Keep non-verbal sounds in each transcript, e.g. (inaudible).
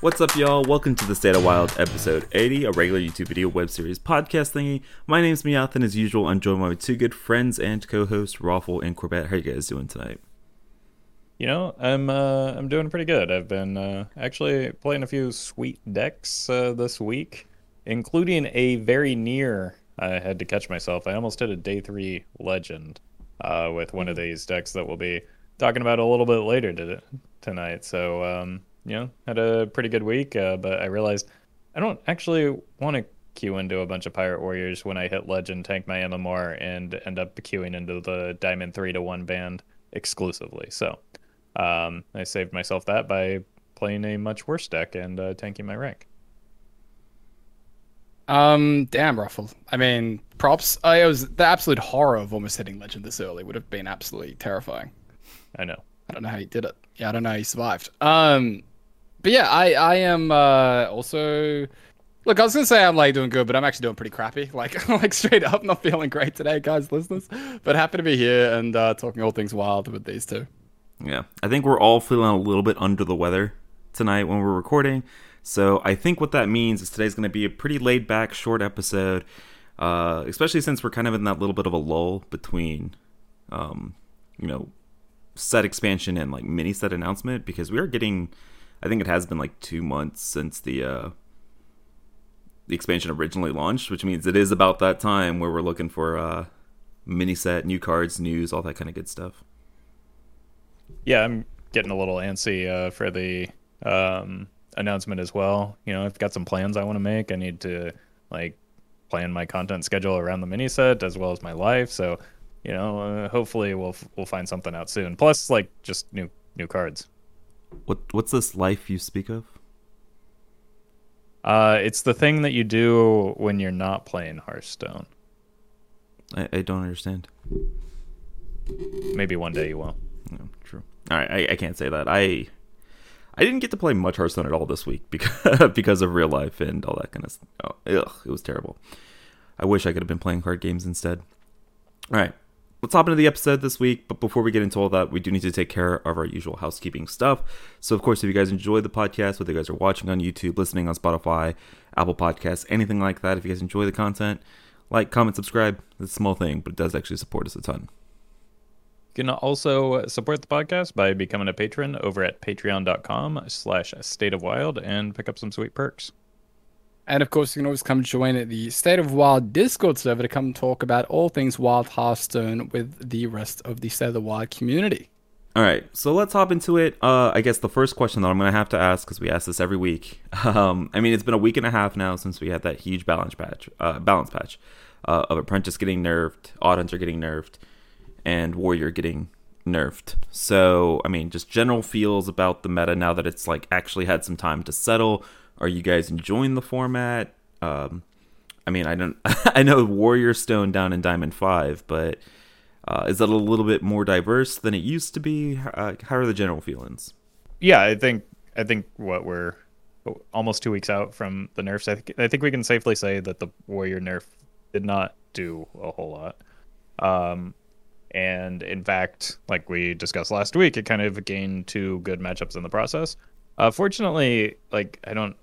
What's up, y'all? Welcome to the State of Wild episode 80, a regular YouTube video web series podcast thingy. My name's Meowth, and as usual, I'm joined by my two good friends and co-hosts, Roffle and Corbett. How are you guys doing tonight? You know, I'm uh, I'm doing pretty good. I've been uh, actually playing a few sweet decks uh, this week, including a very near. I had to catch myself. I almost did a day three legend uh, with one of these decks that we'll be talking about a little bit later to, tonight. So um, you know, had a pretty good week, uh, but I realized I don't actually want to queue into a bunch of Pirate Warriors when I hit Legend, tank my MMR, and end up queuing into the Diamond 3 to 1 band exclusively. So um, I saved myself that by playing a much worse deck and uh, tanking my rank. Um, damn, Roffle. I mean, props. I was the absolute horror of almost hitting Legend this early would have been absolutely terrifying. I know. I don't know how you did it. Yeah, I don't know how you survived. Um, but yeah, I I am uh, also. Look, I was gonna say I'm like doing good, but I'm actually doing pretty crappy. (laughs) Like, (laughs) like straight up, not feeling great today, guys, listeners. But happy to be here and uh, talking all things wild with these two. Yeah, I think we're all feeling a little bit under the weather tonight when we're recording. So I think what that means is today's to be a pretty laid back, short episode, uh, especially since we're kind of in that little bit of a lull between, um, you know, set expansion and like mini set announcement because we are getting I think it has been like two months since the uh, the expansion originally launched, which means it is about that time where we're looking for uh, mini set, new cards, news, all that kind of good stuff. Yeah, I'm getting a little antsy uh, for the um, announcement as well. You know, I've got some plans I want to make. I need to like plan my content schedule around the mini set as well as my life. So, you know, uh, hopefully we'll we'll find something out soon. Plus, like just new new cards. What what's this life you speak of? Uh, it's the thing that you do when you're not playing Hearthstone. I, I don't understand. Maybe one day you will. Yeah, true. All right, I, I can't say that. I I didn't get to play much Hearthstone at all this week (laughs) because because of real life and all that kind of stuff. Oh, ugh, it was terrible. I wish I could have been playing card games instead. All right, let's hop into the episode this week. But before we get into all that, we do need to take care of our usual housekeeping stuff. So, of course, if you guys enjoy the podcast, whether you guys are watching on YouTube, listening on Spotify, Apple Podcasts, anything like that, if you guys enjoy the content, like, comment, subscribe. It's a small thing, but it does actually support us a ton. You can also uh, support the podcast by becoming a patron over at patreon.com slash state of wild and pick up some sweet perks. And of course, you can always come join the State of Wild Discord server to come talk about all things Wild Hearthstone with the rest of the State of the Wild community. All right, so let's hop into it. Uh, I guess the first question that I'm going to have to ask, because we ask this every week. (laughs) Um, I mean, it's been a week and a half now since we had that huge balance patch, uh, balance patch uh, of Apprentice getting nerfed, Odd Hunter getting nerfed, and Warrior getting nerfed. So, I mean, just general feels about the meta now that it's like actually had some time to settle. Are you guys enjoying the format? Um, I mean, I don't. (laughs) I know Warrior Stone down in Diamond Five, but uh, is that a little bit more diverse than it used to be? Uh, how are the general feelings? Yeah, I think I think what we're almost two weeks out from the nerfs. I think I think we can safely say that the Warrior nerf did not do a whole lot. Um, and in fact, like we discussed last week, it kind of gained two good matchups in the process. Uh, fortunately, like I don't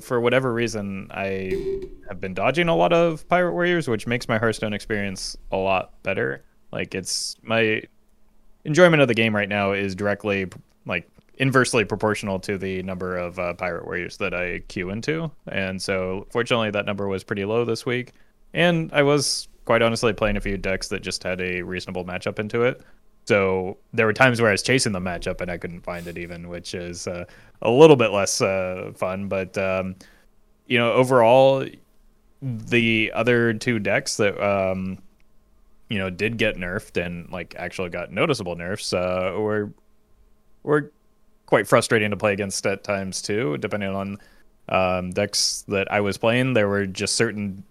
for whatever reason, I have been dodging a lot of Pirate Warriors, which makes my Hearthstone experience a lot better. Like it's my enjoyment of the game right now is directly like inversely proportional to the number of uh, Pirate Warriors that I queue into, and so fortunately that number was pretty low this week, and I was quite honestly playing a few decks that just had a reasonable matchup into it. So there were times where I was chasing the matchup and I couldn't find it even, which is uh, a little bit less uh, fun. But um, you know, overall, the other two decks that um, you know did get nerfed and like actually got noticeable nerfs uh, were were quite frustrating to play against at times too. Depending on um, decks that I was playing, there were just certain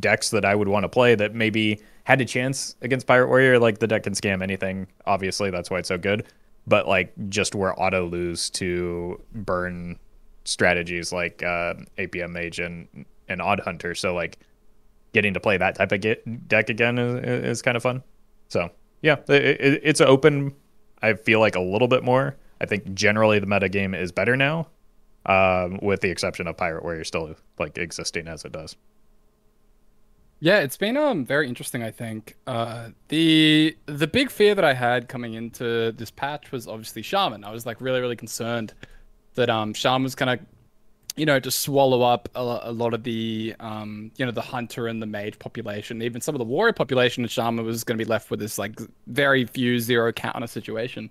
decks that I would want to play that maybe had a chance against Pirate Warrior. Like the deck can scam anything, obviously, that's why it's so good. But like just where auto lose to burn strategies like uh, APM Mage and, and Odd Hunter. So like getting to play that type of get, deck again is, is kind of fun. So yeah, it, it, it's open. I feel like a little bit more. I think generally the meta game is better now, um, with the exception of Pirate Warrior still like existing as it does. Yeah, it's been um very interesting. I think uh, the the big fear that I had coming into this patch was obviously Shaman. I was like really really concerned that um Shaman was gonna you know, to swallow up a, a, lot of the, um, you know, the hunter and the mage population, even some of the warrior population, and Shaman was going to be left with this like very few zero counter situation.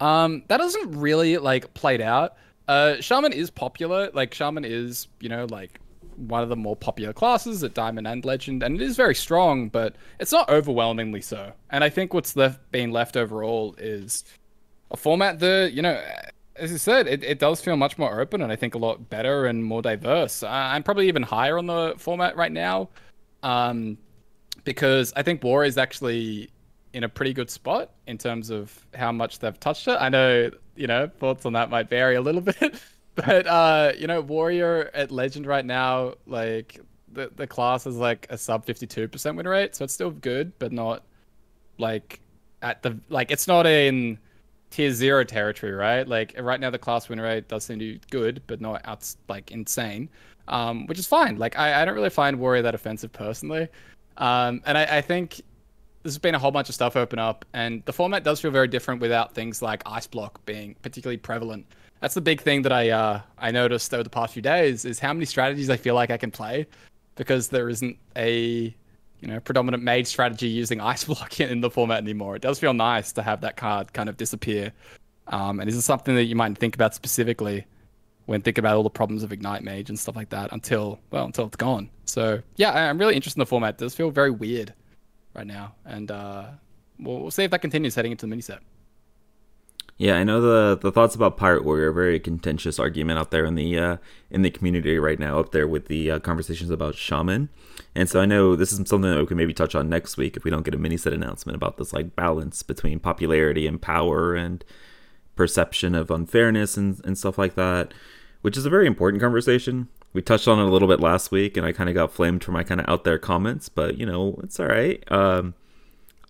Um, that doesn't really like played out. Uh, Shaman is popular. Like Shaman is, you know, like one of the more popular classes at Diamond and Legend, and it is very strong, but it's not overwhelmingly so. And I think what's left being left overall is a format that, you know, as I said, it, it does feel much more open and I think a lot better and more diverse. Uh, I'm probably even higher on the format right now um, because I think War is actually in a pretty good spot in terms of how much they've touched it. I know, you know, thoughts on that might vary a little (laughs) bit, but, uh, you know, Warrior at Legend right now, like, the, the class is like a sub 52% win rate, so it's still good, but not like at the, like, it's not in tier zero territory, right? Like right now, the class win rate does seem to be good, but not out like insane, um, which is fine. Like I, I don't really find Warrior that offensive personally, um, and I, I think there's been a whole bunch of stuff open up, and the format does feel very different without things like Ice Block being particularly prevalent. That's the big thing that I uh, I noticed over the past few days is how many strategies I feel like I can play because there isn't a you know, predominant mage strategy using (laughs) ice block in the format anymore. It does feel nice to have that card kind of disappear. Um, and is this something that you might think about specifically when thinking about all the problems of Ignite Mage and stuff like that until, well, until it's gone. So, yeah, I'm really interested in the format. It does feel very weird right now. And uh, we'll, we'll see if that continues heading into the mini set. Yeah, I know the the thoughts about Pirate Warrior, are a very contentious argument out there in the uh, in the community right now, up there with the uh, conversations about Shaman. And so I know this is something that we can maybe touch on next week if we don't get a mini set announcement about this like balance between popularity and power and perception of unfairness and, and stuff like that, which is a very important conversation. We touched on it a little bit last week, and I kind of got flamed for my kind of out there comments, but you know it's all right. Um,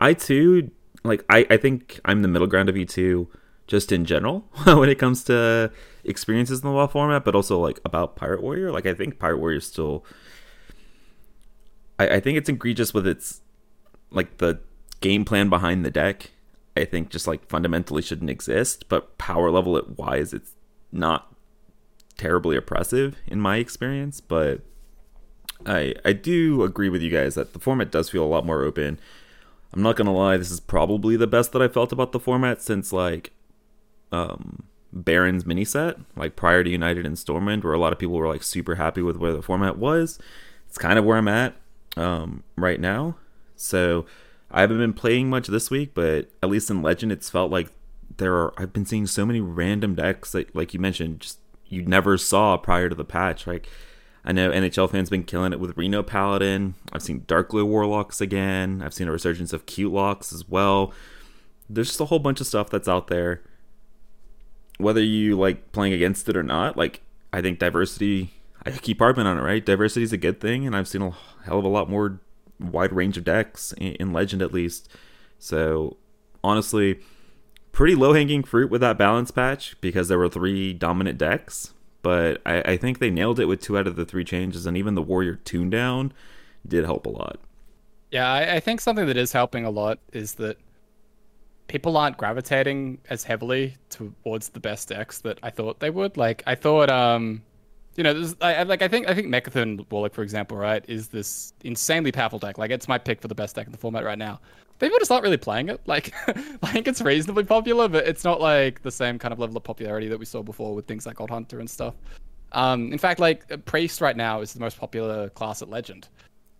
I too like I I think I'm the middle ground of you two just in general (laughs) when it comes to experiences in the WoW format, but also like about Pirate Warrior. Like I think Pirate Warrior is still I, I think it's egregious with its like the game plan behind the deck. I think just like fundamentally shouldn't exist, but power level it wise it's not terribly oppressive in my experience, but I I do agree with you guys that the format does feel a lot more open. I'm not gonna lie, this is probably the best that I felt about the format since like um, Barrens mini set, like prior to United in Stormwind, where a lot of people were like super happy with where the format was. It's kind of where I'm at um, right now. So I haven't been playing much this week, but at least in Legend, it's felt like there are. I've been seeing so many random decks, like like you mentioned, just you never saw prior to the patch. Like I know NHL fans been killing it with Reno Paladin. I've seen Darkglare Warlocks again. I've seen a resurgence of Cube Locks as well. There's just a whole bunch of stuff that's out there whether you like playing against it or not, like I think diversity. I keep harping on it, right? Diversity is a good thing, and I've seen a hell of a lot more wide range of decks in, Legend, at least. So honestly, pretty low hanging fruit with that balance patch because there were three dominant decks. But I, I think they nailed it with two out of the three changes, and even the Warrior tune down did help a lot. Yeah, I, I think something that is helping a lot is that people aren't gravitating as heavily towards the best decks that I thought they would. Like I thought, um, you know, this, I, like I think I think Mecha'thun Warlock, for example, right, is this insanely powerful deck. Like it's my pick for the best deck in the format right now. People just aren't really playing it. Like, (laughs) I think it's reasonably popular, but it's not like the same kind of level of popularity that we saw before with things like Odd Hunter and stuff. Um, in fact, like Priest right now is the most popular class at Legend.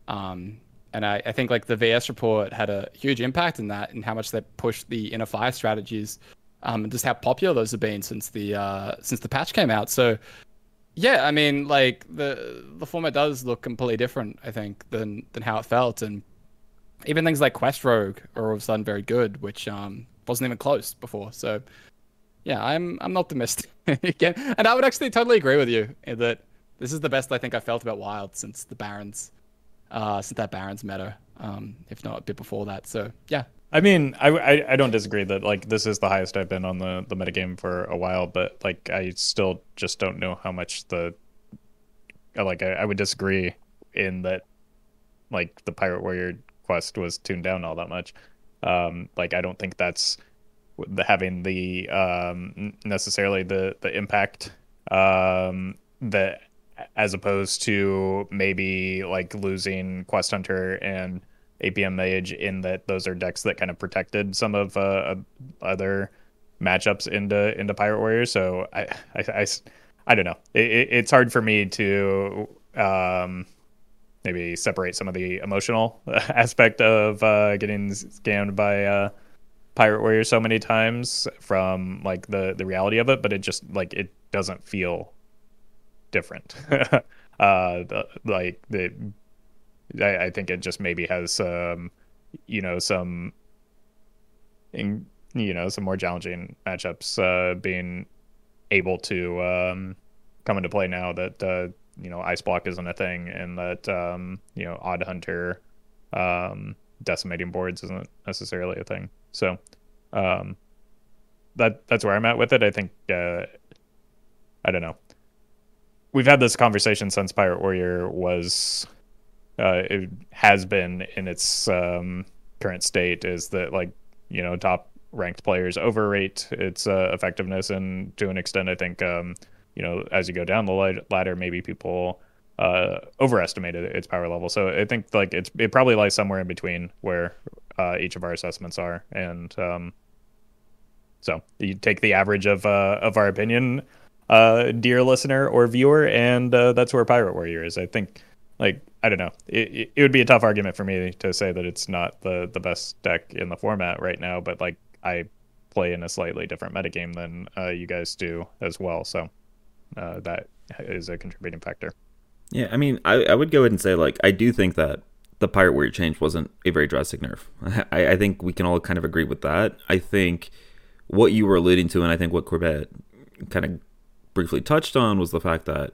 Um, and I, I, think like the VS report had a huge impact in that and how much they pushed the inner fire strategies, um, and just how popular those have been since the uh, since the patch came out. So, yeah, I mean, like the the format does look completely different, I think, than than how it felt, and even things like Quest Rogue are all of a sudden very good, which um, wasn't even close before. So, yeah, I'm I'm optimistic (laughs) again, and I would actually totally agree with you that this is the best I think I felt about Wild since the Barrens uh, since that Barrens meta, um, if not a bit before that. So yeah, I mean, I, I, I don't disagree that like this is the highest I've been on the the metagame for a while, but like I still just don't know how much the like I, I would disagree in that like the Pirate Warrior quest was tuned down all that much. Um, like I don't think that's the, having the um, necessarily the the impact um, that as opposed to maybe like losing Quest Hunter and APM Mage in that those are decks that kind of protected some of uh, other matchups into into Pirate Warriors. So I I, I, I don't know. It, it's hard for me to um, maybe separate some of the emotional (laughs) aspect of uh, getting scammed by uh, Pirate Warrior so many times from like the the reality of it, but it just like it doesn't feel different. (laughs) uh, the, like the, I, I, think it just maybe has um, you know some, in, you know some more challenging matchups uh, being able to um, come into play now that uh, you know ice block isn't a thing and that um, you know odd hunter um, decimating boards isn't necessarily a thing. So um, that that's where I'm at with it. I think uh, I don't know. We've had this conversation since Pirate Warrior was uh, it has been in its um, current state. Is that like you know top ranked players overrate its uh, effectiveness, and to an extent, I think um, you know as you go down the ladder, maybe people uh, overestimated its power level. So I think like it's it probably lies somewhere in between where uh, each of our assessments are, and um, so you take the average of uh, of our opinion, uh, dear listener or viewer, and uh, that's where Pirate Warrior is. I think, like I don't know, it, it would be a tough argument for me to say that it's not the the best deck in the format right now, but like I play in a slightly different metagame than uh, you guys do as well, so uh, that is a contributing factor. Yeah, I mean, I, I would go ahead and say like I do think that the Pirate Warrior change wasn't a very drastic nerf. (laughs) I, I think we can all kind of agree with that. I think what you were alluding to, and I think what Corbett kind of briefly touched on, was the fact that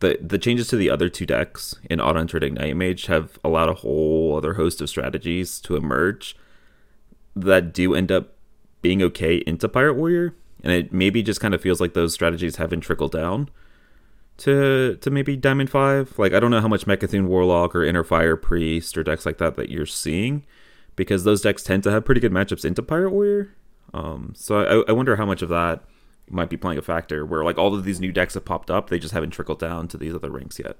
the the changes to the other two decks in Hunter and Ignite have allowed a whole other host of strategies to emerge that do end up being okay into Pirate Warrior, and it maybe just kind of feels like those strategies haven't trickled down to to maybe Diamond Five. Like I don't know how much Mecha'thun Warlock or Inner Fire Priest or decks like that that you're seeing, because those decks tend to have pretty good matchups into Pirate Warrior. Um, so I, I wonder how much of that might be playing a factor where like all of these new decks have popped up, they just haven't trickled down to these other ranks yet.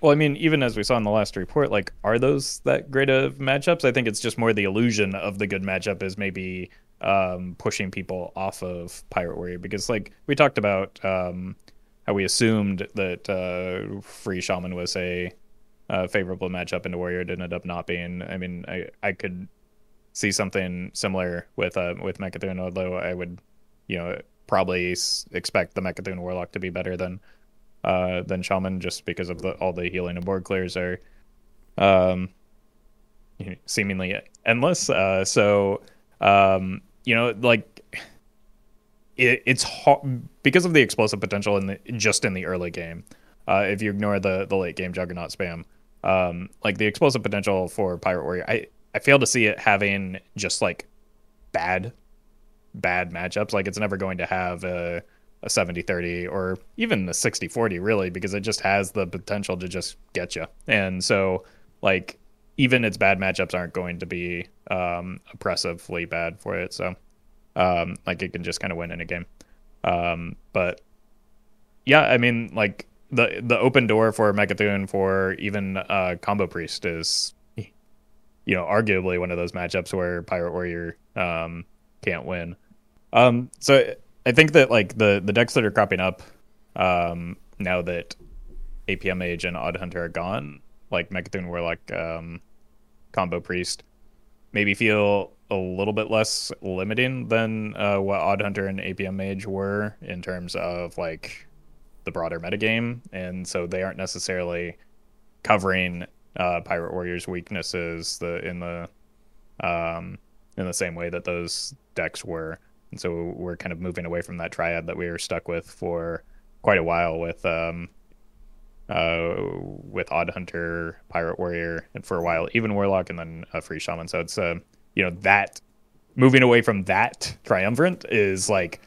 Well, I mean, even as we saw in the last report, like, are those that great of matchups? I think it's just more the illusion of the good matchup is maybe um, pushing people off of Pirate Warrior because, like, we talked about um, how we assumed that uh, Free Shaman was a uh, favorable matchup into Warrior. It ended up not being. I mean, I I could see something similar with uh, with Mecha'thun, although I would, you know, probably expect the Mecha'thun Warlock to be better than uh, than Shaman just because of the, all the healing and board clears are um, seemingly endless. Uh, so um, you know, like it, it's hard because of the explosive potential in the just in the early game. Uh, if you ignore the the late game juggernaut spam, um, like the explosive potential for Pirate Warrior, I I fail to see it having just like bad bad matchups. Like it's never going to have a a 70-30 or even a 60-40 really because it just has the potential to just get you. And so like even its bad matchups aren't going to be um, oppressively bad for it. So um, like it can just kind of win in a game. Um, but yeah, I mean like the the open door for Mecha'thun for even uh, combo priest is you know, arguably one of those matchups where Pirate Warrior um, can't win. Um, so I think that like the the decks that are cropping up um, now that APM Mage and Odd Hunter are gone, like Mecha'thun Warlock, um, Combo Priest, maybe feel a little bit less limiting than uh, what Odd Hunter and APM Mage were in terms of like the broader metagame, and so they aren't necessarily covering uh, Pirate Warriors weaknesses the in the um, in the same way that those decks were. And so we're kind of moving away from that triad that we were stuck with for quite a while with um, uh, with Odd Hunter, Pirate Warrior, and for a while even Warlock, and then a Free Shaman. So it's uh, you know that moving away from that triumvirate is like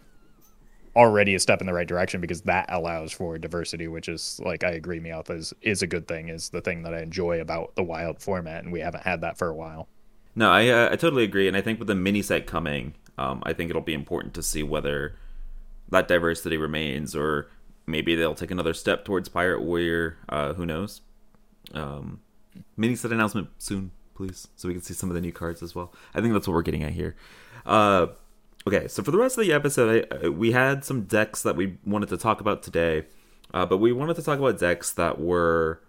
already a step in the right direction because that allows for diversity, which is like I agree, Meowth is is a good thing. Is the thing that I enjoy about the wild format, and we haven't had that for a while. No, I uh, I totally agree, and I think with the mini set coming, um, I think it'll be important to see whether that diversity remains, or maybe they'll take another step towards Pirate Warrior. Uh, who knows? Um, mini set announcement soon, please, so we can see some of the new cards as well. I think that's what we're getting at here. Uh, Okay, so for the rest of the episode, I, we had some decks that we wanted to talk about today, uh, but we wanted to talk about decks that were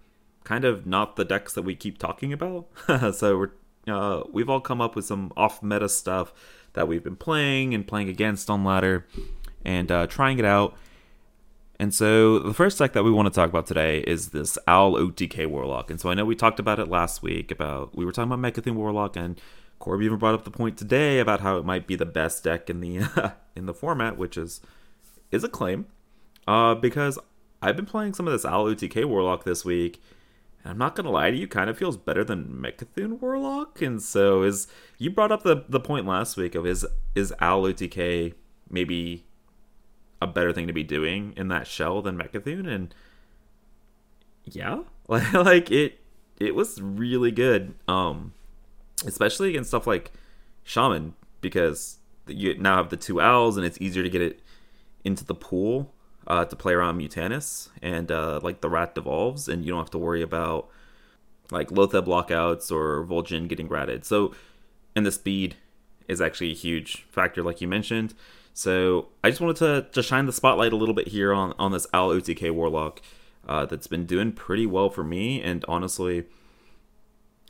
kind of not the decks that we keep talking about. (laughs) so we're uh, we've all come up with some off meta stuff that we've been playing and playing against on ladder and uh, trying it out. And so the first deck that we want to talk about today is this Owl OTK Warlock. And so I know we talked about it last week about we were talking about Mecha'thun Warlock and Corby even brought up the point today about how it might be the best deck in the (laughs) in the format, which is is a claim. Uh, because I've been playing some of this Owl OTK Warlock this week, I'm not gonna lie to you, kind of feels better than Mecha'thun Warlock. And so is you brought up the the point last week of is is Owl OTK maybe a better thing to be doing in that shell than Mecha'thun? And yeah, (laughs) like it it was really good. Um especially against stuff like Shaman, because you now have the two owls and it's easier to get it into the pool uh, to play around Mutanus and uh, like the rat devolves, and you don't have to worry about like Loatheb blockouts or Vol'jin getting ratted. So, and the speed is actually a huge factor, like you mentioned. So, I just wanted to to shine the spotlight a little bit here on on this Owl OTK Warlock uh, that's been doing pretty well for me, and honestly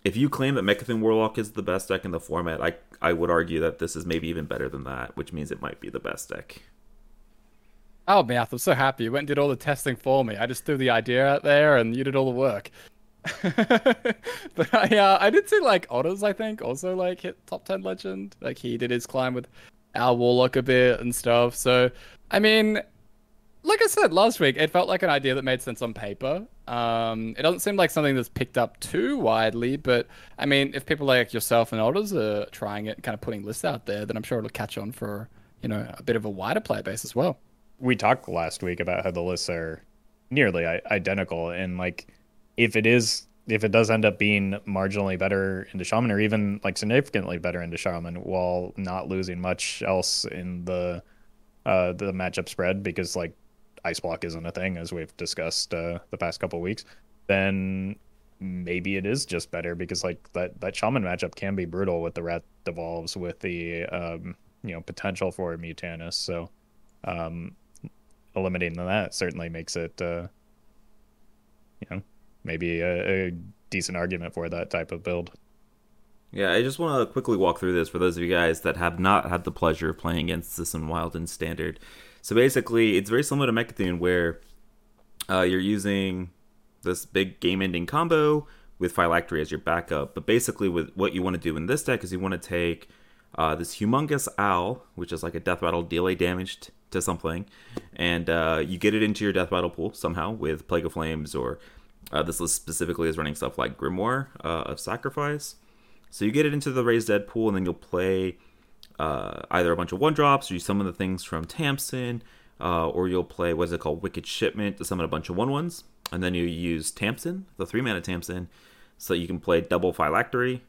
if you claim that Mecha'thun Warlock is the best deck in the format, I I would argue that this is maybe even better than that, which means it might be the best deck. Oh, Math, I'm so happy. You went and did all the testing for me. I just threw the idea out there and you did all the work. (laughs) but I, uh, I did see like Otters, I think, also like hit top 10 legend. Like he did his climb with our Warlock a bit and stuff. So, I mean, like I said last week, it felt like an idea that made sense on paper. Um, it doesn't seem like something that's picked up too widely, but I mean, if people like yourself and others are trying it, kind of putting lists out there, then I'm sure it'll catch on for you know a bit of a wider player base as well. We talked last week about how the lists are nearly identical, and like if it is if it does end up being marginally better into shaman or even like significantly better into shaman while not losing much else in the uh the matchup spread because like ice block isn't a thing, as we've discussed uh, the past couple weeks, then maybe it is just better because like that that shaman matchup can be brutal with the rat devolves with the um, you know potential for mutanus. So um, eliminating that certainly makes it uh, you know maybe a, a decent argument for that type of build. Yeah, I just want to quickly walk through this for those of you guys that have not had the pleasure of playing against this in Wild and Standard. So basically, it's very similar to Mecha'thun, where uh, you're using this big game-ending combo with Phylactery as your backup. But basically, with what you want to do in this deck is you want to take uh, this humongous owl, which is like a death rattle delay damage t- to something, and uh, you get it into your death rattle pool somehow with Plague of Flames, or uh, this list specifically is running stuff like Grimoire uh, of Sacrifice. So you get it into the Raised Dead pool, and then you'll play uh, either a bunch of one drops or you summon the things from Tamsin, uh, or you'll play what's it called Wicked Shipment to summon a bunch of one ones, and then you use Tamsin, the three mana Tamsin, so you can play double Phylactery.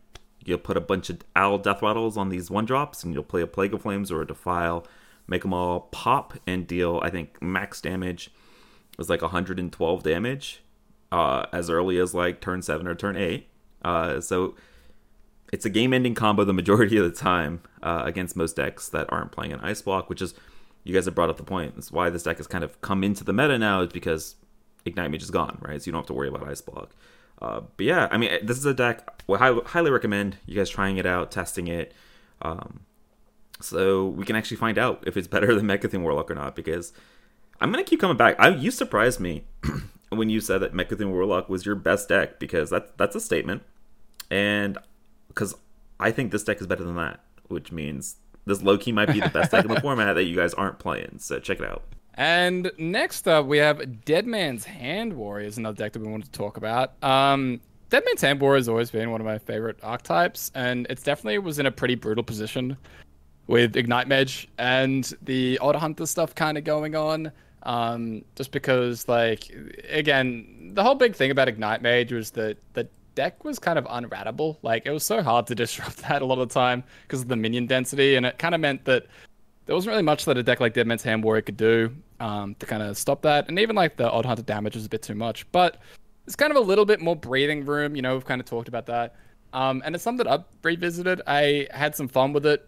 You'll put a bunch of Owl Death Rattles on these one drops, and you'll play a Plague of Flames or a Defile, make them all pop and deal. I think max damage was like 112 damage uh, as early as like turn seven or turn eight. Uh, so it's a game-ending combo the majority of the time uh, against most decks that aren't playing an ice block, which is you guys have brought up the point. That's why this deck has kind of come into the meta now is because Ignite Mage is gone, right? So you don't have to worry about ice block. Uh, but yeah, I mean, this is a deck I highly, highly recommend you guys trying it out, testing it, um, so we can actually find out if it's (laughs) better than Mecha'thun Warlock or not. Because I'm gonna keep coming back. I you surprised me (clears throat) when you said that Mecha'thun Warlock was your best deck because that's that's a statement, and because I think this deck is better than that, which means this low key might be the best deck in the (laughs) format that you guys aren't playing. So check it out. And next up, we have Dead Man's Hand Warriors, another deck that we wanted to talk about. Um, Hand Warrior has always been one of my favorite archetypes, and it's definitely was in a pretty brutal position with Ignite Mage and the Odd Hunter stuff kind of going on. Um, just because, like, again, the whole big thing about Ignite Mage was that the deck was kind of unrattable. Like, it was so hard to (laughs) disrupt that a lot of the time because of the minion density, and it kind of meant that there wasn't really much that a deck like Dead Deadman's Hand Warrior could do um, to kind of stop that. And even like the Odd Hunter damage was a bit too much. But it's kind of a little bit more breathing room. You know, we've kind of talked about that. Um, and it's something that I've revisited. I had some fun with it.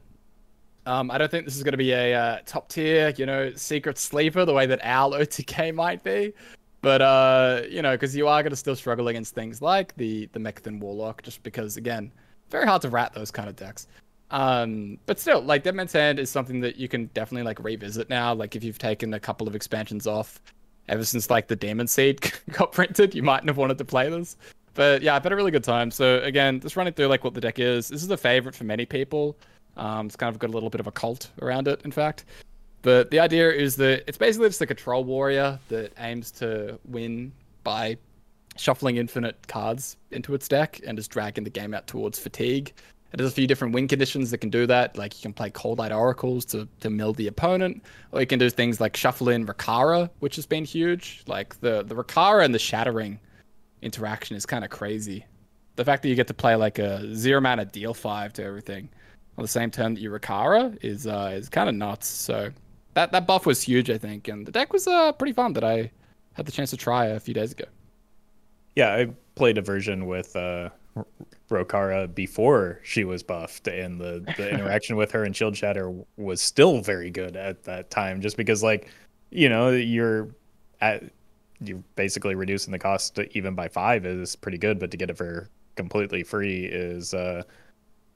Um, I don't think this is going to be a uh, top tier, you know, secret sleeper the way that Owl (laughs) OTK might be. But, uh, you know, because you are going to still struggle against things like the, the Mecha'thun Warlock, just because, again, very hard to rat those kind of decks. Um, but still, like Deadman's Hand is something that you can definitely like revisit now. Like if you've taken a couple of expansions off ever since like the Demon Seed (laughs) got printed, you mightn't have wanted to play this. But yeah, I've had a really good time. So again, just running through like what the deck is. This is a favorite for many people. Um, it's kind of got a little bit of a cult around it, in fact. But the idea is that it's basically just a control warrior that aims to win by shuffling infinite cards into its deck and just dragging the game out towards fatigue. It has a few different win conditions that can do that. Like you can play Coldlight Oracles to, to mill the opponent, or you can do things like shuffle in Rokara, which has been huge. Like the the Rokara and the Shattering interaction is kind of crazy. The fact that you get to play like a zero mana deal five to everything on the same turn that you Rokara is uh, is kind of nuts. So that that buff was huge, I think, and the deck was uh, pretty fun that I had the chance to try a few days ago. Yeah, I played a version with uh, Rokara before she was buffed, and the, the interaction with her and Shield Shatter was still very good at that time. Just because, like, you know, you're at you're basically reducing the cost even by five is pretty good, but to get it for completely free is uh,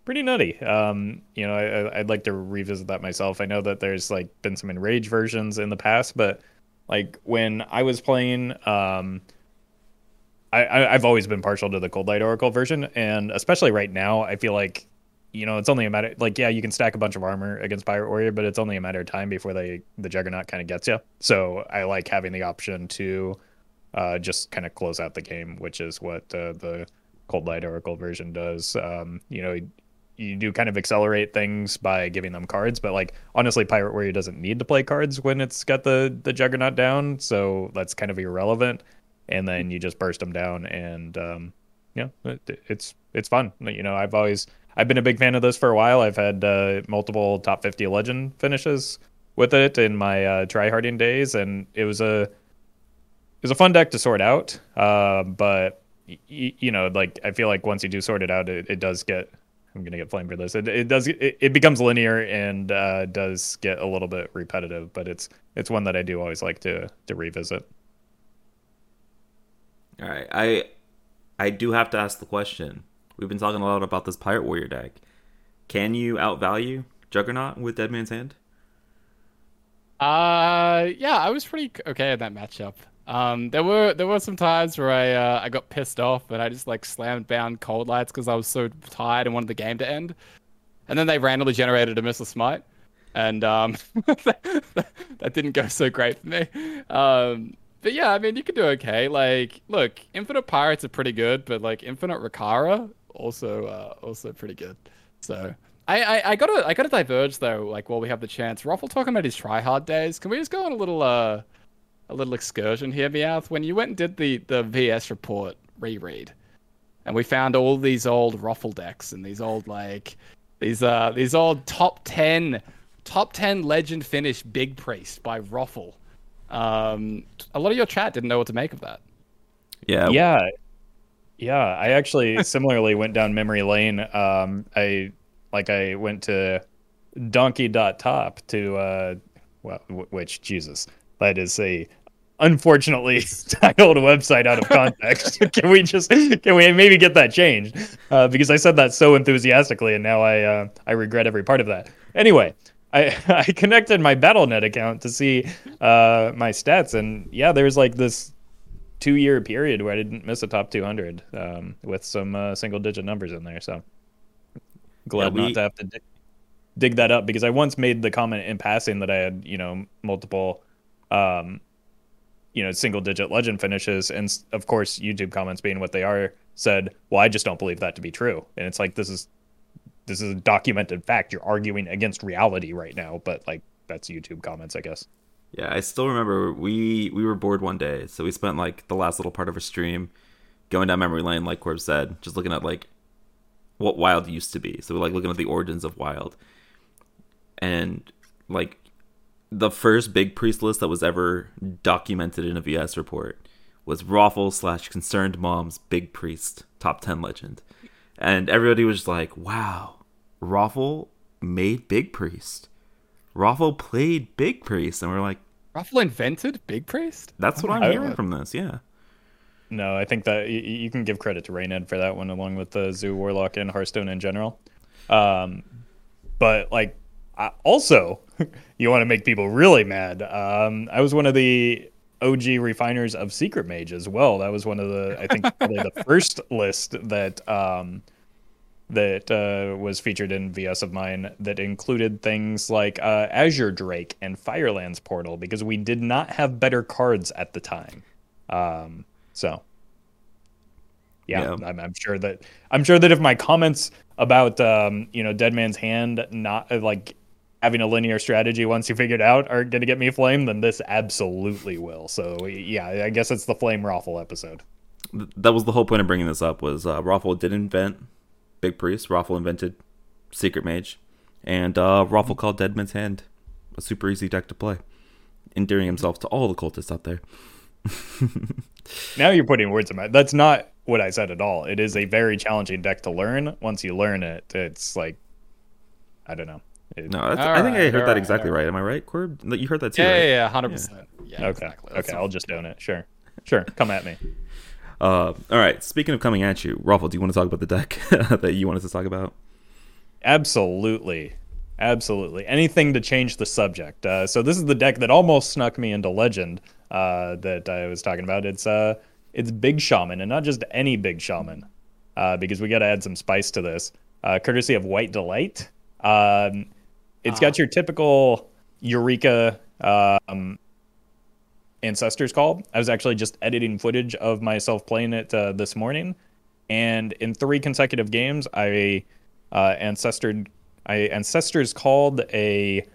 pretty nutty. Um, you know, I, I'd like to revisit that myself. I know that there's like been some enrage versions in the past, but like when I was playing, um, I, I've always been partial to the Coldlight Oracle version, and especially right now, I feel like you know it's only a matter like yeah you can stack a bunch of armor against Pirate Warrior, but it's only a matter of time before they the Juggernaut kind of gets you. So I like having the option to uh, just kind of close out the game, which is what uh, the Coldlight Oracle version does. Um, you know, you do kind of accelerate things by giving them cards, but like honestly, Pirate Warrior doesn't need to play cards when it's got the the Juggernaut down, so that's kind of irrelevant and then you just burst them down and um, yeah, it, it's it's fun. You know, I've always I've been a big fan of this for a while. I've had uh, multiple top 50 legend finishes with it in my uh, tryharding days, and it was a it was a fun deck to sort out. Uh, but y- you know, like I feel like once you do sort it out, it, it does get I'm gonna get flamed for this. It, it does it, it becomes linear and uh, does get a little bit repetitive, but it's it's one that I do always like to to revisit. All right, I I do have to ask the question. We've been talking a lot about this Pirate Warrior deck. Can you outvalue Juggernaut with Dead Man's Hand? Uh, yeah, I was pretty okay in that matchup. Um, there were there were some times where I uh, I got pissed off and I just like slammed down cold lights because I was so tired and wanted the game to end. And then they randomly generated a missile smite, and um, (laughs) that, that didn't go so great for me. Um, but yeah, I mean, you can do okay. Like, look, Infinite Pirates are pretty good, but like Infinite Rokara also uh, also pretty good. So I, I, I gotta I gotta diverge though. Like while we have the chance, Roffle talking about his try hard days. Can we just go on a little uh a little excursion here, Meowth? When you went and did the the VS report reread, and we found all these old Roffle decks and these old like these uh these old top ten top ten legend finish Big Priest by Roffle um, a lot of your chat didn't know what to make of that. Yeah. Yeah. Yeah. I actually (laughs) similarly went down memory lane. Um, I like I went to d0nkey.top to uh well which Jesus that is a unfortunately (laughs) titled website out of context. (laughs) can we just can we maybe get that changed? Uh, because I said that so enthusiastically and now I uh, I regret every part of that. Anyway, I, (laughs) I connected my BattleNet account to see uh, my stats, and yeah, there's like this two year period where I didn't miss a top 200 um, with some uh, single digit numbers in there. So glad yeah, we... not to have to dig, dig that up because I once made the comment in passing that I had, you know, multiple, um, you know, single digit legend finishes. And of course, YouTube comments being what they are, said, "Well, I just don't believe that to be true." And it's like this is this is a documented fact. You're arguing against reality right now, but like that's YouTube comments, I guess. Yeah, I still remember we we were bored one day, so we spent like the last little part of our stream going down memory lane, like Corb said, just looking at like what Wild used to be. So we're like looking at the origins of Wild, and like the first big priest list that was ever documented in a VS report was Roffle slash Concerned Mom's Big Priest top ten legend, and everybody was like, "Wow, Roffle made Big Priest." Roffle played Big Priest, and we're like, Roffle invented Big Priest. That's what I'm I- hearing from this. Yeah. No, I think that you, you can give credit to Rayned for that one, along with the Zoo Warlock and Hearthstone in general. Um, but like, I, also, (laughs) you want to make people really mad. Um, I was one of the OG refiners of Secret Mage as well. That was one of the, I think, probably the (laughs) first list that um, that uh, was featured in VS of mine that included things like uh, Azure Drake and Firelands Portal because we did not have better cards at the time. Um, so, yeah, Yeah. I'm, I'm sure that I'm sure that if my comments about um, you know Dead Man's Hand not uh, like having a linear strategy once you figured out are going to get me flame, then this absolutely will. So yeah, I guess it's the flame Roffle episode. That was the whole point of bringing this up was uh, Roffle did invent Big Priest. Roffle invented Secret Mage, and uh, Roffle called Deadman's Hand a super easy deck to play, endearing himself to all the cultists out there. (laughs) Now you're putting words in my. That's not what I said at all. It is a very challenging deck to learn. Once you learn it, it's like, I don't know. It- No, that's, I think I heard that alright, exactly alright. right. Am I right, Corb? You heard that too, Yeah, right? yeah, yeah, hundred percent. Yeah, okay. exactly. That's okay. I'll just own it. Sure. Sure. Come at me. Uh, all right. Speaking of coming at you, Roffle, do you want to talk about the deck (laughs) that you wanted to talk about? Absolutely. Absolutely. Anything to change the subject. Uh, so this is the deck that almost snuck me into Legend uh, that I was talking about. It's uh, it's Big Shaman, and not just any Big Shaman, uh, because we got to add some spice to this. Uh, courtesy of White Delight. Um, it's got your typical Eureka um, Ancestors Call. I was actually just editing footage of myself playing it uh, this morning, and in three consecutive games, I uh, ancestored. I ancestors called a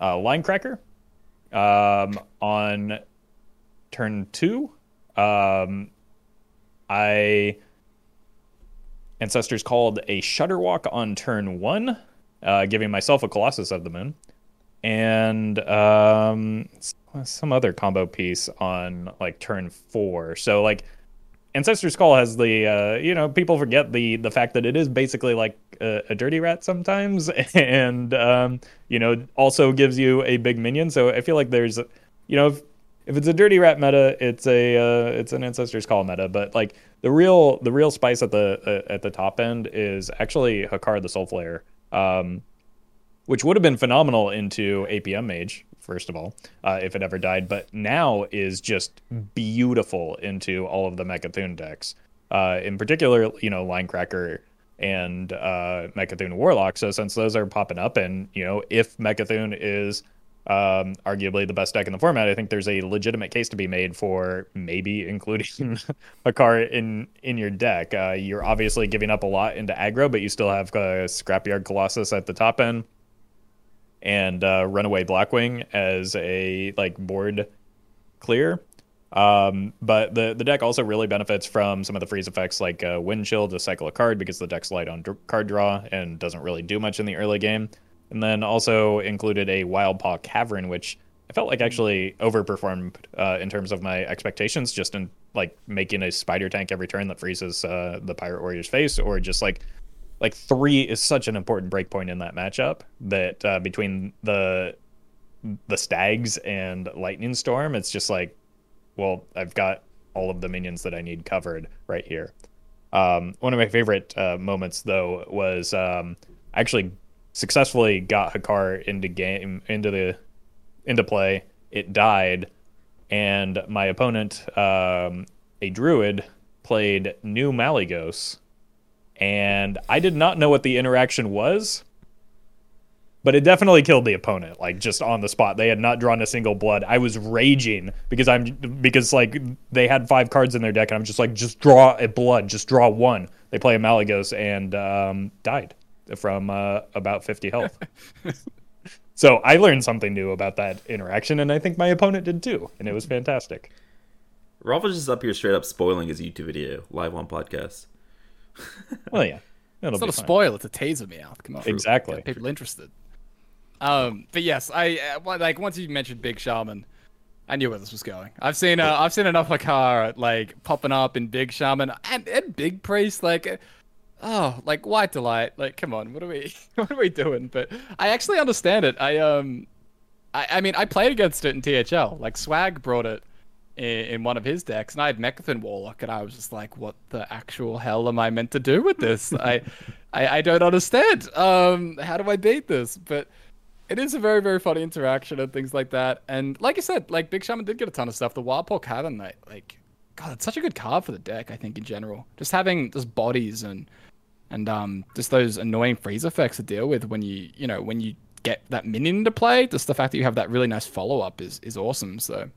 uh, Linecracker um, on turn two. Um, I ancestors called a Shudderwock on turn one, uh, giving myself a Colossus of the Moon, and um, some other combo piece on like turn four. So like Ancestors Call has the uh, you know people forget the the fact that it is basically like a, a dirty rat sometimes, (laughs) and um, you know also gives you a big minion. So I feel like there's you know if, if it's a dirty rat meta, it's a uh, it's an Ancestors Call meta. But like the real the real spice at the uh, at the top end is actually Hakkar the Soulflayer. Um, which would have been phenomenal into APM Mage, first of all, uh, if it ever died, but now is just beautiful into all of the Mecha'thun decks. Uh, in particular, you know, Linecracker and uh, Mecha'thun Warlock. So since those are popping up, and you know, if Mecha'thun is um, arguably the best deck in the format, I think there's a legitimate case to be made for maybe (laughs) including a card in in your deck. Uh, you're obviously giving up a lot into aggro, but you still have uh, Scrapyard Colossus at the top end and uh, Runaway Blackwing as a like board clear. Um, but the the deck also really benefits from some of the freeze effects like uh, Windchill to cycle a card because the deck's light on card draw and doesn't really do much in the early game. And then also included a Wildpaw Cavern, which I felt like actually overperformed uh, in terms of my expectations, just in like making a spider tank every turn that freezes uh, the Pirate Warrior's face, or just like like three is such an important breakpoint in that matchup that uh, between the the stags and lightning storm it's just like well i've got all of the minions that i need covered right here. Um, one of my favorite uh, moments though was um, I actually successfully got Hakkar into game into the into play. It died and my opponent um, a druid played new Malygos and I did not know what the interaction was. but it definitely killed the opponent like just on the spot they had not drawn a single blood i was raging because i'm because like they had five cards in their deck and i'm just like just draw a blood just draw one they play a malygos and um, died from uh, about 50 health (laughs) so i learned something new about that interaction and i think my opponent did too and it was fantastic Rolf is just up here straight up spoiling his YouTube video live on podcast. (laughs) well yeah It'll it's not a fine. spoil; it's a taser me out. Come on, Exactly. Get people interested. Um, but yes, I uh, like once you mentioned Big Shaman, I knew where this was going. I've seen uh, I've seen enough Lakara like popping up in Big Shaman and, and Big Priest like. uh, Oh, like White Delight. Like, come on, what are we, (laughs) what are we doing? But I actually understand it. I um, I, I mean, I played against it in THL. Like Swag brought it in, one of his decks, and I had Mecha'thun Warlock, and I was just like, "What the actual hell am I meant to do with this? (laughs) I, I, I don't understand. Um, how do I beat this?" But it is a very, very funny interaction and things like that. And like I said, like Big Shaman did get a ton of stuff. The Wildpaw Cavern, like, like, God, it's such a good card for the deck. I think in general, just having just bodies and and um just those annoying freeze effects to deal with when you you know when you get that minion into play. Just the fact that you have that really nice follow up is is awesome. So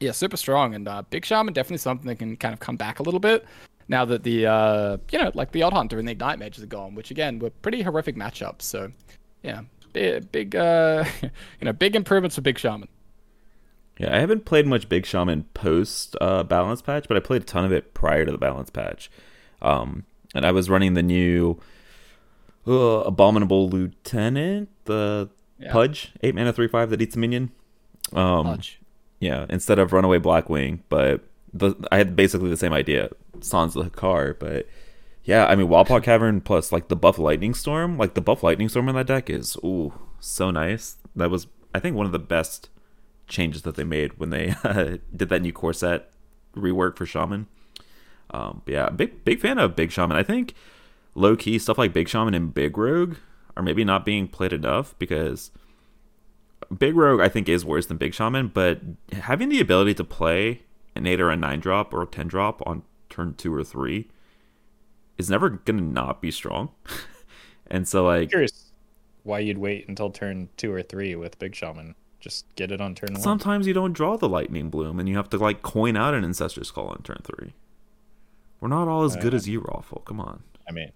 yeah, super strong. And uh, Big Shaman definitely something that can kind of come back a little bit now that the uh you know like the Odd Hunter and the Ignite mages are gone, which again were pretty horrific matchups. So yeah, big, big uh (laughs) you know big improvements for Big Shaman. Yeah, I haven't played much Big Shaman post uh, balance patch, but I played a ton of it prior to the balance patch. Um, and I was running the new uh, Abominable Lieutenant, the Yeah. Pudge, 8 mana 3 5 that eats a minion. Um, Pudge. Yeah, instead of Runaway Blackwing, but the, I had basically the same idea, Sans the car, but yeah, I mean Wildpaw Cavern plus like the buff Lightning Storm, like the buff Lightning Storm in that deck is ooh so nice. That was I think one of the best changes that they made when they (laughs) uh, did that new core set rework for Shaman. Um, yeah, big big fan of Big Shaman. I think low key stuff like Big Shaman and Big Rogue are maybe not being played enough because Big Rogue I think is worse than Big Shaman, but having the ability to play an eight or a nine drop or a ten drop on turn two or three is never gonna not be strong. (laughs) and so like I'm curious why you'd wait until turn two or three with Big Shaman. Just get it on turn one. sometimes you don't draw the lightning bloom and you have to like coin out an ancestor's call on turn three. We're not all as good Uh, as you, Roffle. Come on. I mean,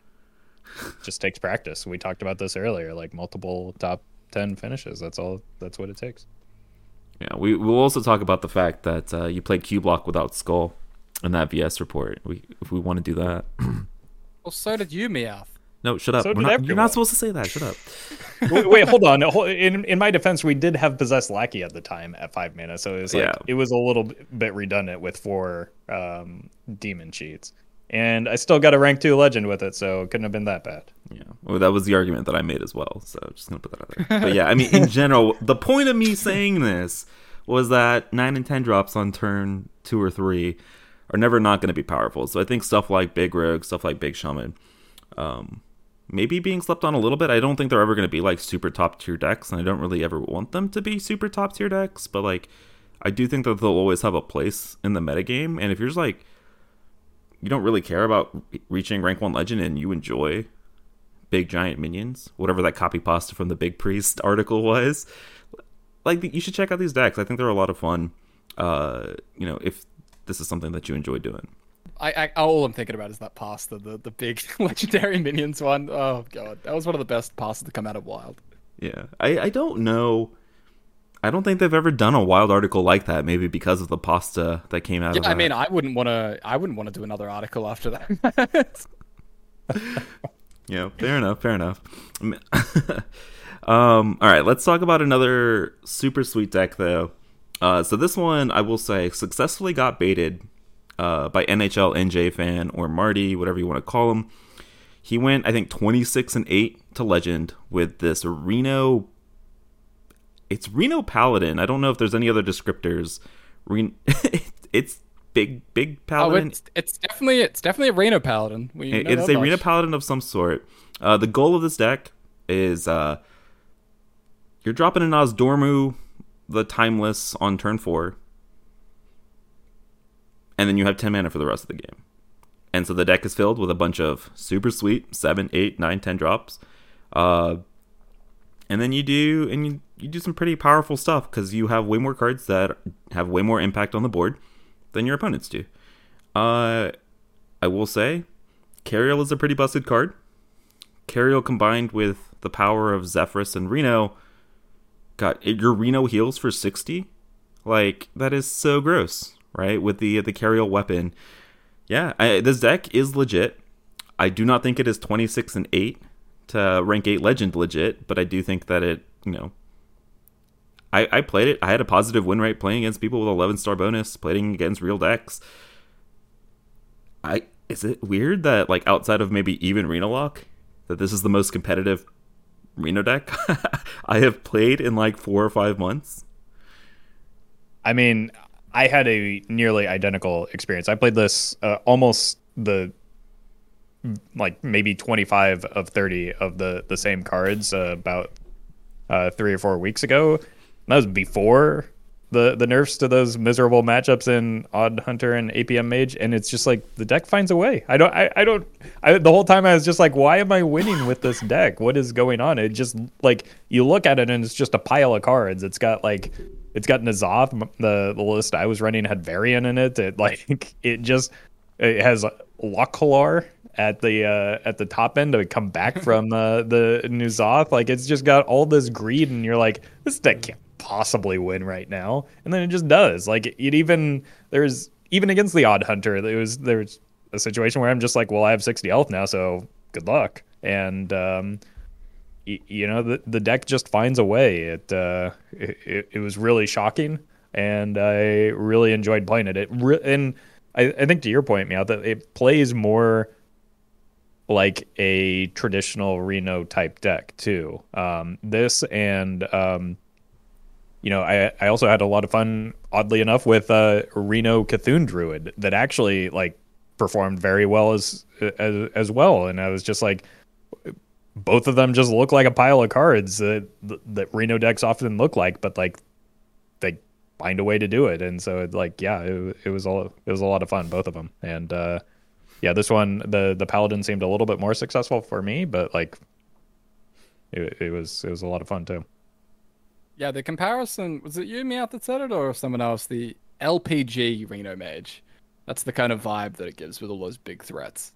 (laughs) just takes practice. We talked about this earlier, like multiple top ten finishes. That's all. That's what it takes. Yeah, we we'll also talk about the fact that uh, you played Cube Lock without skull in that VS report. We if we want to do that. (clears throat) Well, so did you, Meowth. no, shut up. So not, you're not supposed to say that. Shut up. (laughs) wait, wait, hold on. (laughs) In in my defense, we did have possessed lackey at the time at five mana, so it was like Yeah. it was a little bit redundant with four um, demon cheats, and I still got a rank two legend with it, so it couldn't have been that bad. Yeah, well, that was the argument that I made as well. So just gonna put that out there. But yeah, I mean, in general, (laughs) the point of me saying this was that nine and ten drops on turn two or three are never not going to be powerful. So I think stuff like Big Rogue, stuff like Big Shaman, um, maybe being slept on a little bit. I don't think they're ever going to be like super top tier decks, and I don't really ever want them to be super top tier decks. But like, I do think that they'll always have a place in the metagame. And if you're just like, you don't really care about reaching rank one legend and you enjoy big giant minions, whatever that copy pasta from the Big Priest (laughs) article was. Like you should check out these decks. I think they're a lot of fun. Uh, you know, if this is something that you enjoy doing. I, I all I'm thinking about is that pasta, the the big (laughs) legendary minions one. Oh god, that was one of the best pastas to come out of Wild. Yeah, I I don't know. I don't think they've ever done a wild article like that. Maybe because of the pasta that came out Yeah. I mean, I wouldn't want to. I wouldn't want to do another article after that. (laughs) Yeah, fair enough. Fair enough. (laughs) um, all right, let's talk about another super sweet deck though. Uh, so this one, I will say, successfully got baited uh, by NHL NJ fan or Marty, whatever you want to call him. He went, I think, twenty six and eight to Legend with this Reno. It's Reno Paladin. I don't know if there's any other descriptors. Ren- (laughs) it's big, big oh, Paladin. it's it's definitely it's definitely a Reno Paladin. We It- know it's a much. paladin of some sort. Uh, the goal of this deck is uh, you're dropping an Nozdormu, the Timeless, on turn four, and then you have 10 mana for the rest of the game. And so the deck is filled with a bunch of super sweet 7, 8, 9, 10 drops. Uh, and then you do and you, you do some pretty powerful stuff because you have way more cards that have way more impact on the board than your opponents do. Uh, I will say, Cariel is a pretty busted card. Cariel combined with the power of Zephrys and Reno, got your Reno heals for sixty. Like that is so gross, right? With the the Cariel weapon, yeah. I, this deck is legit. I do not think it is twenty six and eight to rank eight legend legit, but I do think that it, you know, I, I played it. I had a positive win rate playing against people with 11 star bonus, playing against real decks. I is it weird that like outside of maybe even Reno Lock, that this is the most competitive Reno deck (laughs) I have played in like four or five months? I mean, I had a nearly identical experience. I played this uh, almost the like maybe 25 of 30 of the the same cards uh, about uh, three or four weeks ago. That was before the the nerfs to those miserable matchups in Odd Hunter and APM Mage, and it's just like the deck finds a way. I don't, I, I don't. I, the whole time I was just like, why am I winning with this deck? What is going on? It just like you look at it and it's just a pile of cards. It's got like. It's got N'Zoth. The the list I was running had Varian in it. It like (laughs) it just it has Lokholar at the uh, at the top end to come back (laughs) from uh, the N'Zoth. Like it's just got all this greed, and you're like, this deck can't possibly win right now, and then it just does. Like it even there's even against the Odd Hunter, there was there's a situation where I'm just like, well, I have 60 health now, so good luck, and um, y- you know the the deck just finds a way. It uh, it, it was really shocking, and I really enjoyed playing it. It re- and I, I think to your point, Meow, that it plays more like a traditional Reno type deck too. Um, this and um, you know, I I also had a lot of fun, oddly enough, with uh, Reno C'Thun Druid that actually like performed very well as as as well, and I was just like. Both of them just look like a pile of cards that that Reno decks often look like, but like they find a way to do it, and so it, like yeah, it, it was all it was a lot of fun, both of them, and uh, yeah, this one the the paladin seemed a little bit more successful for me, but like it, it was it was a lot of fun too. Yeah, the comparison was it you me out that said it or someone else? The LPG Reno Mage. That's the kind of vibe that it gives with all those big threats.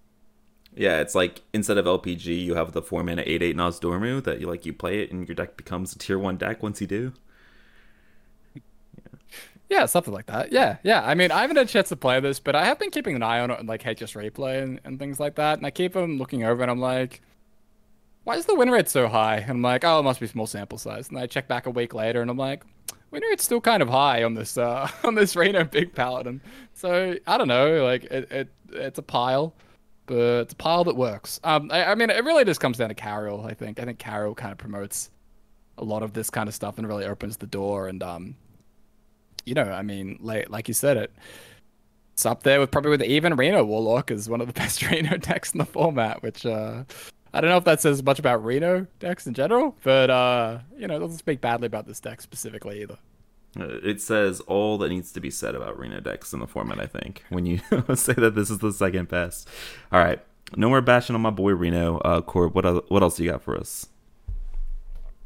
Yeah, it's like instead of LPG, you have the four mana eight eight Nozdormu that you like you play it and your deck becomes a tier one deck once you do. Yeah, something like that. Yeah, yeah. I mean, I haven't had a chance to play this, but I have been keeping an eye on it and like HS replay and, and things like that. And I keep them looking over and I'm like, why is the win rate so high? And I'm like, oh, it must be small sample size. And I check back a week later and I'm like, win rate's still kind of high on this uh (laughs) on this Reno Big Paladin. So I don't know, like it, it it's a pile, but it's a pile that works. Um, I, I mean, it really just comes down to Cariel. I think I think Cariel kind of promotes a lot of this kind of stuff and really opens the door and um you know, I mean, like like you said, it it's up there with probably with even Reno Warlock is one of the (laughs) best Reno decks in the format, which uh I don't know if that says much about Reno decks in general, but uh, you know, it doesn't speak badly about this deck specifically either. Uh, It says all that needs to be said about Reno decks in the format, I think, when you (laughs) say that this is the second best. All right. No more bashing on my boy Reno. Uh, Corb, what, what else you got for us?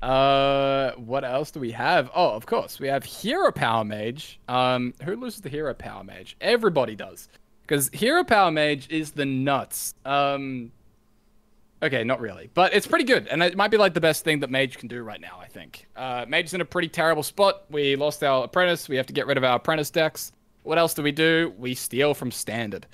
Uh, what else do we have? Oh, of course, we have Hero Power Mage. Um, who loses the Hero Power Mage? Everybody does, because Hero Power Mage is the nuts. Um, okay, not really, but it's pretty good, and it might be like the best thing that Mage can do right now. I think. Uh, Mage is in a pretty terrible spot. We lost our apprentice. We have to get rid of our apprentice decks. What else do we do? We steal from standard.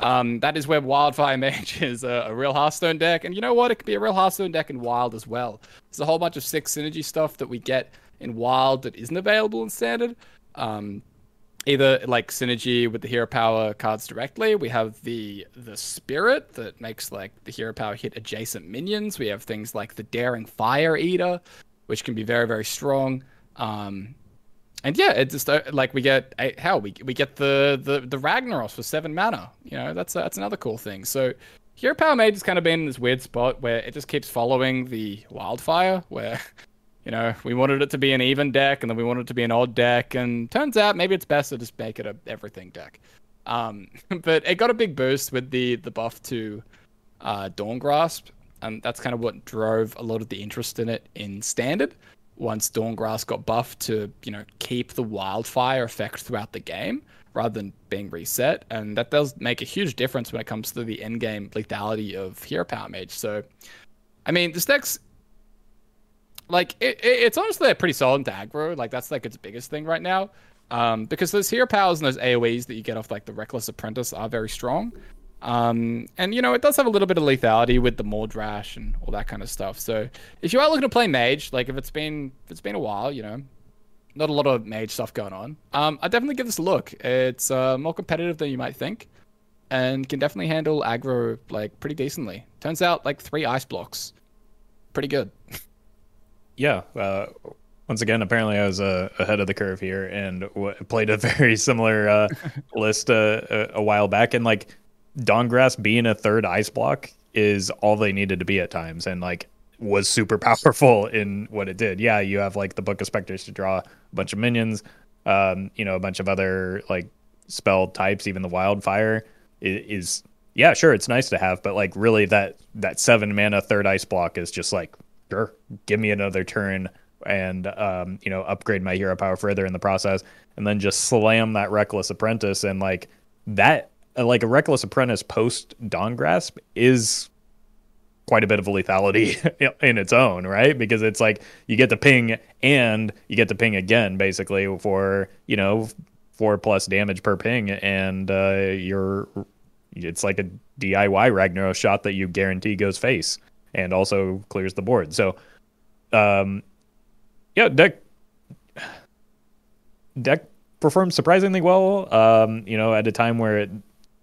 Um, that is where Wildfire (laughs) Mage is a, a real Hearthstone deck, and you know what? It could be a real Hearthstone deck in Wild as well. There's a whole bunch of six synergy stuff that we get in Wild that isn't available in Standard. Um, either like synergy with the hero power cards directly. We have the the spirit that makes like the hero power hit adjacent minions. We have things like the daring fire eater, which can be very very strong. Um, and yeah, it just uh, like we get uh, hell, we we get the the the Ragnaros for seven mana. You know, that's that's another cool thing. So Hero Power Mage has kind of been in this weird spot where it just keeps following the Wildfire, where (laughs) you know we wanted it to be an even deck, and then we wanted it to be an odd deck, and turns out maybe it's best to just make it a everything deck. Um, (laughs) but it got a big boost with the the buff to uh, Dawngrasp, and that's kind of what drove a lot of the interest in it in standard. Once Dawngrasp got buffed to, you know, keep the wildfire effect throughout the game rather than being reset, and that does make a huge difference when it comes to the end game lethality of Hero Power Mage. So, I mean, this deck's like it, it, it's honestly a pretty solid to aggro. Like that's like its biggest thing right now. Um, because those hero powers and those AoEs that you get off like the Reckless Apprentice are very strong. Um, and you know, it does have a little bit of lethality with the Mordresh and all that kind of stuff. So if you are looking to play mage, like if it's been if it's been a while, you know, not a lot of mage stuff going on. Um, I definitely give this a look. It's uh, more competitive than you might think, and can definitely handle aggro like pretty decently. Turns out like three ice blocks, pretty good. (laughs) yeah. Uh, once again, apparently I was uh, ahead of the curve here and w- played a (laughs) very similar uh, (laughs) list uh, a, a, while back. And like Dawngrasp being a third ice block is all they needed to be at times, and like was super (laughs) powerful in what it did. Yeah, you have like the Book of Specters to draw a bunch of minions, um, you know, a bunch of other like spell types. Even the Wildfire is, is yeah, sure, it's nice to have, but like really that that seven mana third ice block is just like sure, give me another turn and um, you know upgrade my hero power further in the process, and then just slam that reckless apprentice and like that like a reckless apprentice post dawn grasp is quite a bit of lethality (laughs) in its own, right? Because it's like you get the ping and you get the ping again, basically for you know four plus damage per ping, and uh, you're it's like a DIY Ragnaros shot that you guarantee goes face and also clears the board. So, um, yeah, deck deck performed surprisingly well. Um, you know, at a time where it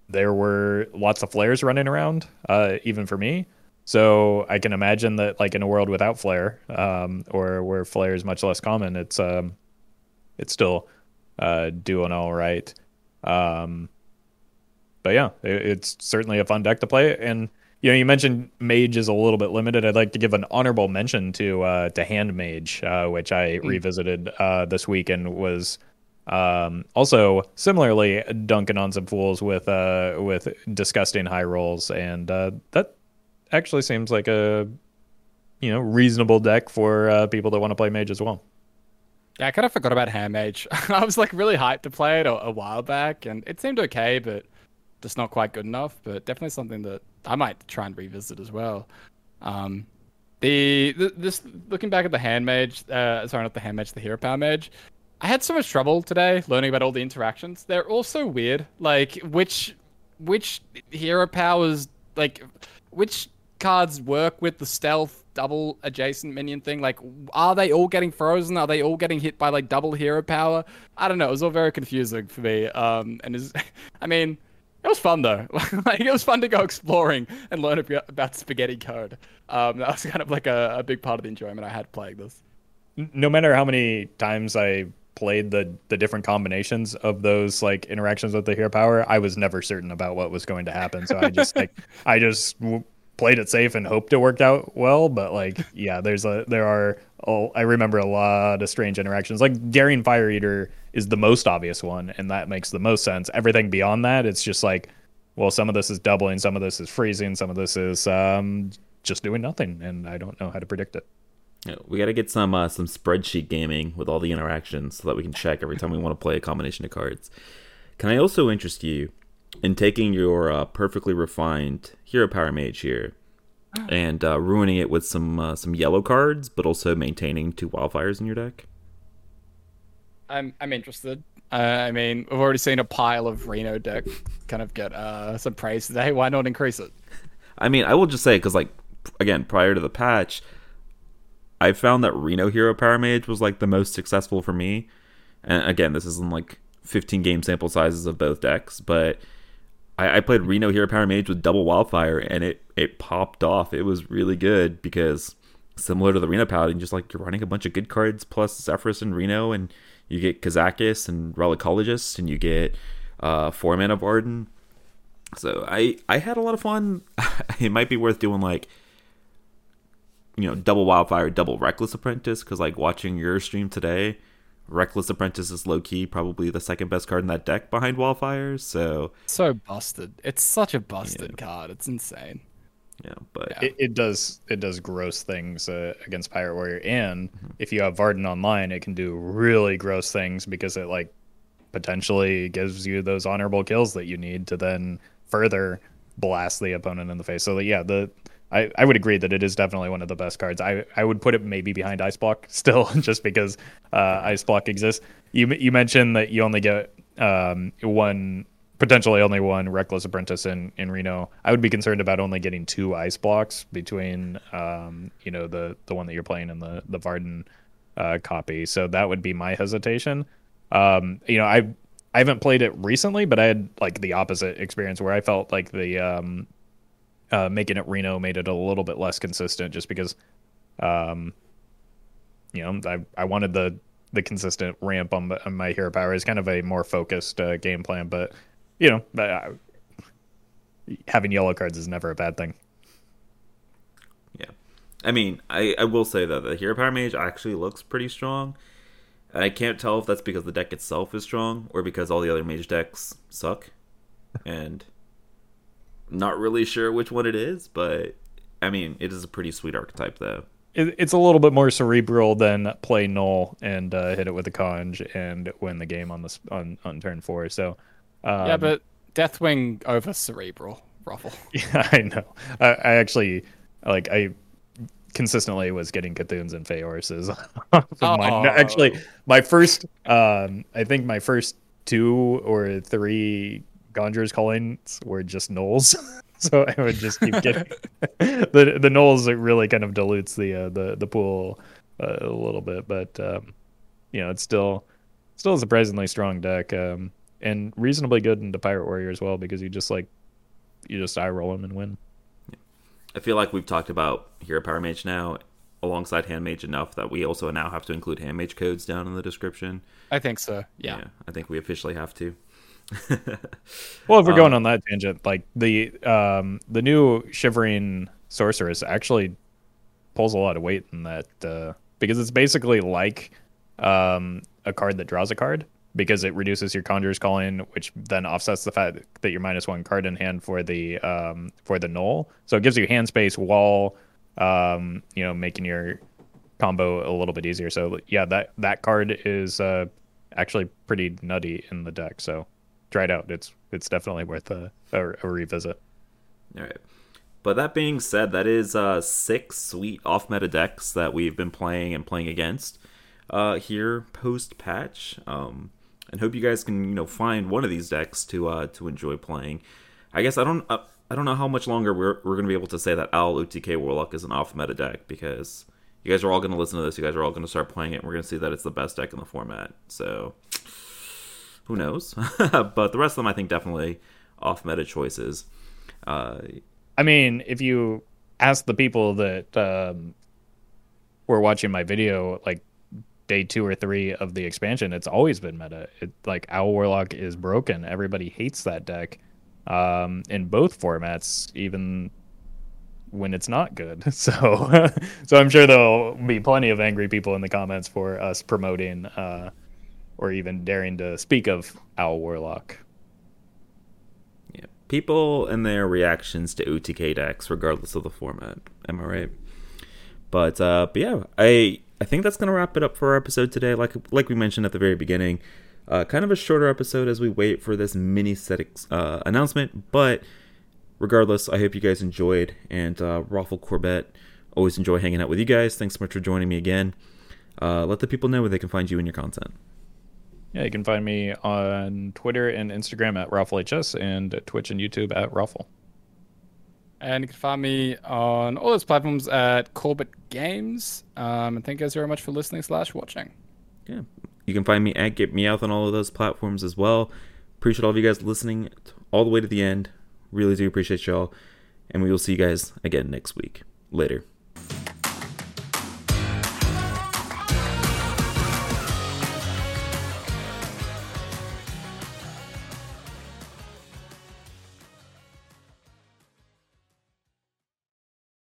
there were lots of flares running around, uh, even for me. So I can imagine that, like in a world without flare, um, or where flare is much less common, it's um, it's still uh, doing all right. Um, but yeah, it, it's certainly a fun deck to play. And you know, you mentioned mage is a little bit limited. I'd like to give an honorable mention to uh, to hand mage, uh, which I mm. revisited uh, this week and was um, also, similarly, dunking on some fools with uh, with disgusting high rolls, and uh, that actually seems like a you know reasonable deck for uh, people that want to play mage as well. Yeah, I kind of forgot about hand mage. (laughs) I was like really hyped to play it a, a, while back, and it seemed okay, but just not quite good enough. But definitely something that I might try and revisit as well. Um, the, the this looking back at the hand mage, uh, sorry, not the hand mage, the hero power mage. I had so much trouble today learning about all the interactions. They're all so weird. Like which which hero powers like which cards work with the stealth double adjacent minion thing? Like are they all getting frozen? Are they all getting hit by like double hero power? I don't know. It was all very confusing for me. Um and is (laughs) I mean it was fun though. (laughs) like it was fun to go exploring and learn about spaghetti code. Um, that was kind of like a, a big part of the enjoyment I had playing this. No matter how many times I played the the different combinations of those like interactions with the hero power, I was never certain about what was going to happen. So I just like (laughs) I just w- played it safe and hoped it worked out well. But like yeah, there's a there are oh, I remember a lot of strange interactions. Like Daring Fire Eater is the most obvious one, and that makes the most sense. Everything beyond that, it's just like well, some of this is doubling, some of this is freezing, some of this is um, just doing nothing, and I don't know how to predict it. Yeah, we got to get some uh, some spreadsheet gaming with all the interactions so that we can check every time we want to play a combination of cards. Can I also interest you in taking your uh, perfectly refined hero power mage here and uh, ruining it with some uh, some yellow cards, but also maintaining two wildfires in your deck? I'm I'm interested. Uh, I mean, we've already seen a pile of Reno deck kind of get uh, some praise today. Why not increase it? (laughs) I mean, I will just say because like again, prior to the patch, I found that Reno Hero Power Mage was like the most successful for me. And again, this isn't like 15 game sample sizes of both decks, but I, I played Reno Hero Power Mage with double Wildfire and it it popped off. It was really good because similar to the Reno Paladin, just like you're running a bunch of good cards plus Zephrys and Reno, and you get Kazakus and Relicologist, and you get uh, four mana Varden. So I I had a lot of fun. (laughs) it might be worth doing like you know, double Wildfire, double Reckless Apprentice, because like watching your stream today, Reckless Apprentice is low key probably the second best card in that deck behind Wildfire. So so busted. It's such a busted yeah. card. It's insane. Yeah, but Yeah. It, it does it does gross things uh, against Pirate Warrior, and Mm-hmm. if you have Varden online, it can do really gross things because it like potentially gives you those honorable kills that you need to then further blast the opponent in the face. So yeah, the I, I would agree that it is definitely one of the best cards. I, I would put it maybe behind Ice Block (laughs) still, just because uh, Ice Block exists. You you mentioned that you only get um, one potentially only one Reckless Apprentice in, in Reno. I would be concerned about only getting two Ice Blocks between um, you know the the one that you're playing and the the Varden uh, copy. So that would be my hesitation. Um, you know I I haven't played it recently, but I had like the opposite experience where I felt like the um, uh, making it Reno made it a little bit less consistent, just because, um, you know, I I wanted the the consistent ramp on, on my hero power is kind of a more focused uh, game plan, but you know, uh, having yellow cards is never a bad thing. Yeah. I mean, I, I will say that the Hero Power Mage actually looks pretty strong. I can't tell if that's because the deck itself is strong or because all the other mage decks suck. And not really sure which one it is, but I mean, it is a pretty sweet archetype though. It, it's a little bit more cerebral than play null and uh, hit it with a conj and win the game on this on, on turn four. So um, yeah, but Deathwing over Cerebral Roffle. (laughs) Yeah, I know. I, I actually like I consistently was getting Cthuns and Feorses (laughs) off. No, Actually, my first um I think my first two or three Conjurer's callings were just nulls. (laughs) so I would just keep getting (laughs) the the nulls it really kind of dilutes the uh, the the pool uh, a little bit, but um you know, it's still still a surprisingly strong deck um and reasonably good into Pirate Warrior as well because you just like you just eye roll them and win. I feel like we've talked about Hero Power Mage now alongside Hand Mage enough that we also now have to include Hand Mage codes down in the description. I think so. Yeah. I think we officially have to. (laughs) Well, if we're going Um, on that tangent, like the um the new Shivering Sorceress actually pulls a lot of weight in that uh, because it's basically like um a card that draws a card because it reduces your Conjurer's Calling, which then offsets the fact that you're minus one card in hand for the um for the null. So it gives you hand space while um you know making your combo a little bit easier. So yeah, that that card is uh actually pretty nutty in the deck. So it out. It's it's definitely worth a, a, a revisit. All right. But that being said, that is uh, six sweet off meta decks that we've been playing and playing against uh, here post patch. Um, and hope you guys can you know find one of these decks to uh, to enjoy playing. I guess I don't uh, I don't know how much longer we're we're gonna be able to say that Owl OTK Warlock is an off meta deck because you guys are all gonna listen to this. You guys are all gonna start playing it. and We're gonna see that it's the best deck in the format. So who knows? (laughs) but the rest of them, I think, definitely off meta choices. Uh, I mean, if you ask the people that um, were watching my video, like day two or three of the expansion, it's always been meta. It, like Owl Warlock is broken. Everybody hates that deck um, in both formats, even when it's not good. (laughs) So, (laughs) so I'm sure there'll be plenty of angry people in the comments for us promoting uh, or even daring to speak of Owl Warlock. Yeah, people and their reactions to OTK decks, regardless of the format. Am I right? But uh, but yeah, I I think that's gonna wrap it up for our episode today. Like like we mentioned at the very beginning, uh, kind of a shorter episode as we wait for this mini set ex- uh, announcement. But regardless, I hope you guys enjoyed. And uh, Roffle Corbett, always enjoy hanging out with you guys. Thanks so much for joining me again. Uh, let the people know where they can find you and your content. Yeah, you can find me on Twitter and Instagram at RoffleHS and Twitch and YouTube at Roffle. And you can find me on all those platforms at Corbett Games. Um, and thank you guys very much for listening slash watching. yeah, you can find me at Get Meowth on all of those platforms as well. Appreciate all of you guys listening all the way to the end. Really do appreciate y'all. And we will see you guys again next week. Later.